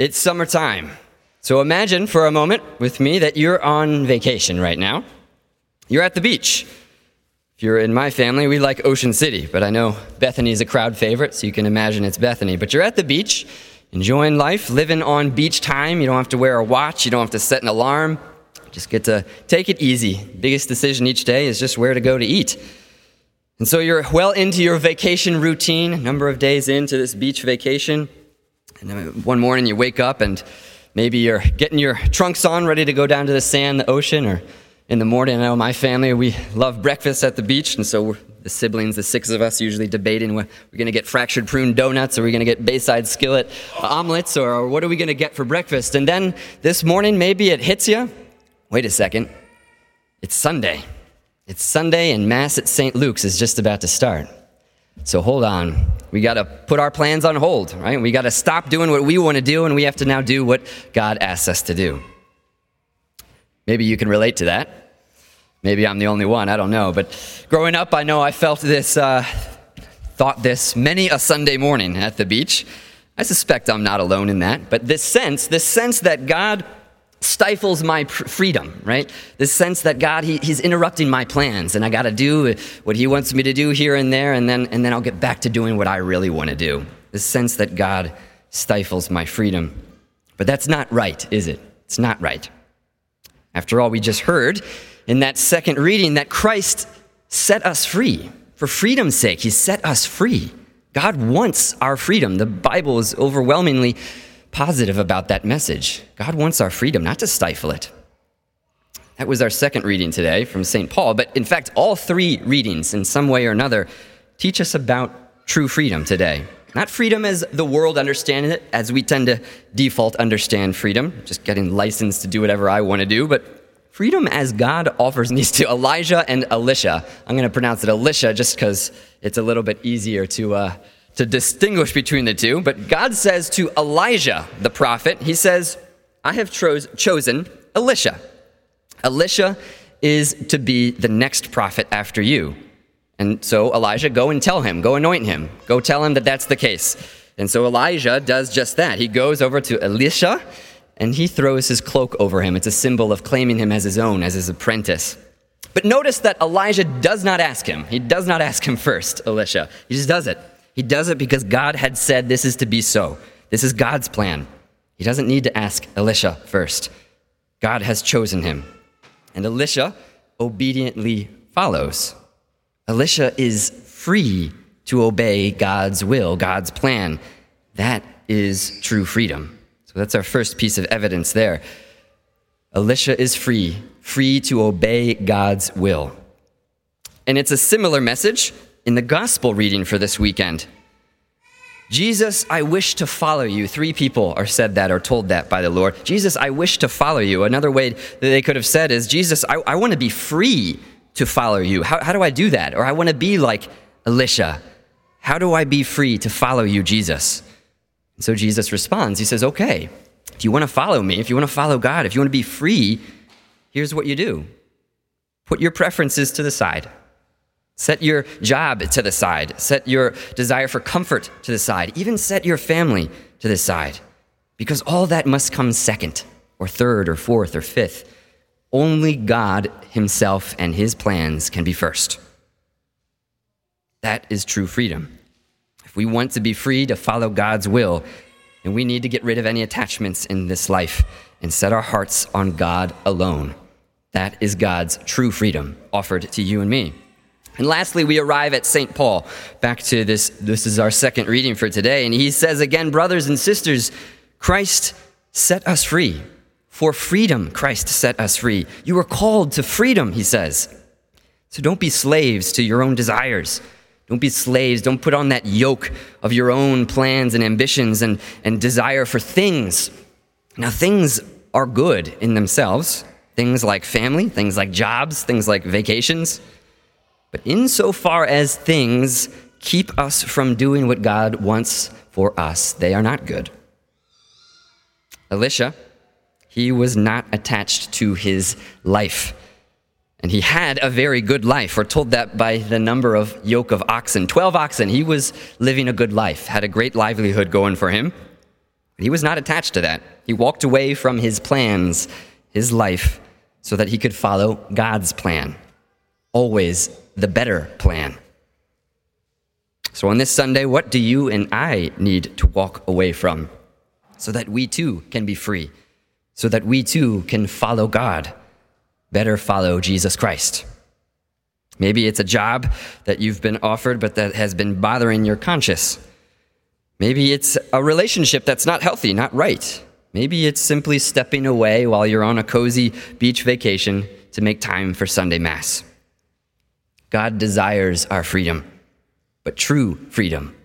It's summertime. So imagine for a moment with me that you're on vacation right now. You're at the beach. If you're in my family, we like Ocean City, but I know Bethany is a crowd favorite, so you can imagine it's Bethany. But you're at the beach, enjoying life, living on beach time. You don't have to wear a watch, you don't have to set an alarm. Just get to take it easy. Biggest decision each day is just where to go to eat. And so you're well into your vacation routine, number of days into this beach vacation. And one morning you wake up and maybe you're getting your trunks on, ready to go down to the sand, the ocean, or in the morning. I know my family, we love breakfast at the beach, and so the siblings, the six of us, usually debating we're going to get Fractured Prune donuts, or we're going to get Bayside skillet omelets, or what are we going to get for breakfast? And then this morning, maybe it hits you. Wait a second. It's Sunday. It's Sunday, and Mass at St. Luke's is just about to start. So hold on. We got to put our plans on hold, right? We got to stop doing what we want to do, and we have to now do what God asks us to do. Maybe you can relate to that. Maybe I'm the only one, I don't know. But growing up, I know I felt this, uh, thought this many a Sunday morning at the beach. I suspect I'm not alone in that. But this sense, this sense that God stifles my pr- freedom, right? This sense that God, he, He's interrupting my plans and I got to do what He wants me to do here and there, and then, and then I'll get back to doing what I really want to do. This sense that God stifles my freedom. But that's not right, is it? It's not right. After all, we just heard in that second reading that Christ set us free. For freedom's sake, He set us free. God wants our freedom. The Bible is overwhelmingly positive about that message. God wants our freedom, not to stifle it. That was our second reading today from St. Paul, but in fact, all three readings, in some way or another, teach us about true freedom today. Not freedom as the world understands it, as we tend to default understand freedom, just getting licensed to do whatever I want to do, but freedom as God offers these to Elijah and Elisha. I'm going to pronounce it Elisha just because it's a little bit easier to. Uh, to distinguish between the two, but God says to Elijah, the prophet, He says, I have cho- chosen Elisha. Elisha is to be the next prophet after you. And so, Elijah, go and tell him, go anoint him, go tell him that that's the case. And so, Elijah does just that. He goes over to Elisha and he throws his cloak over him. It's a symbol of claiming him as his own, as his apprentice. But notice that Elijah does not ask him. He does not ask him first, Elisha. He just does it. He does it because God had said this is to be so. This is God's plan. He doesn't need to ask Elisha first. God has chosen him. And Elisha obediently follows. Elisha is free to obey God's will, God's plan. That is true freedom. So that's our first piece of evidence there. Elisha is free, free to obey God's will. And it's a similar message in the gospel reading for this weekend. Jesus, I wish to follow you. Three people are said that or told that by the Lord. Jesus, I wish to follow you. Another way that they could have said is, Jesus, I, I want to be free to follow you. How, how do I do that? Or I want to be like Elisha. How do I be free to follow you, Jesus? And so Jesus responds. He says, Okay, if you want to follow me, if you want to follow God, if you want to be free, here's what you do put your preferences to the side. Set your job to the side. Set your desire for comfort to the side. Even set your family to the side. Because all that must come second, or third, or fourth, or fifth. Only God Himself and His plans can be first. That is true freedom. If we want to be free to follow God's will, then we need to get rid of any attachments in this life and set our hearts on God alone. That is God's true freedom offered to you and me. And lastly, we arrive at St. Paul. Back to this, this is our second reading for today. And he says again, brothers and sisters, Christ set us free. For freedom, Christ set us free. You are called to freedom, he says. So don't be slaves to your own desires. Don't be slaves. Don't put on that yoke of your own plans and ambitions and, and desire for things. Now, things are good in themselves. Things like family, things like jobs, things like vacations. But insofar as things keep us from doing what God wants for us, they are not good. Elisha, he was not attached to his life. And he had a very good life. We're told that by the number of yoke of oxen 12 oxen. He was living a good life, had a great livelihood going for him. He was not attached to that. He walked away from his plans, his life, so that he could follow God's plan, always the better plan. So, on this Sunday, what do you and I need to walk away from so that we too can be free, so that we too can follow God, better follow Jesus Christ? Maybe it's a job that you've been offered but that has been bothering your conscience. Maybe it's a relationship that's not healthy, not right. Maybe it's simply stepping away while you're on a cozy beach vacation to make time for Sunday Mass. God desires our freedom, but true freedom.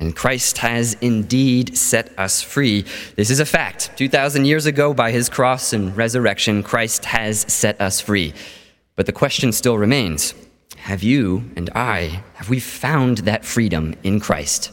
And Christ has indeed set us free. This is a fact. 2,000 years ago, by his cross and resurrection, Christ has set us free. But the question still remains have you and I, have we found that freedom in Christ?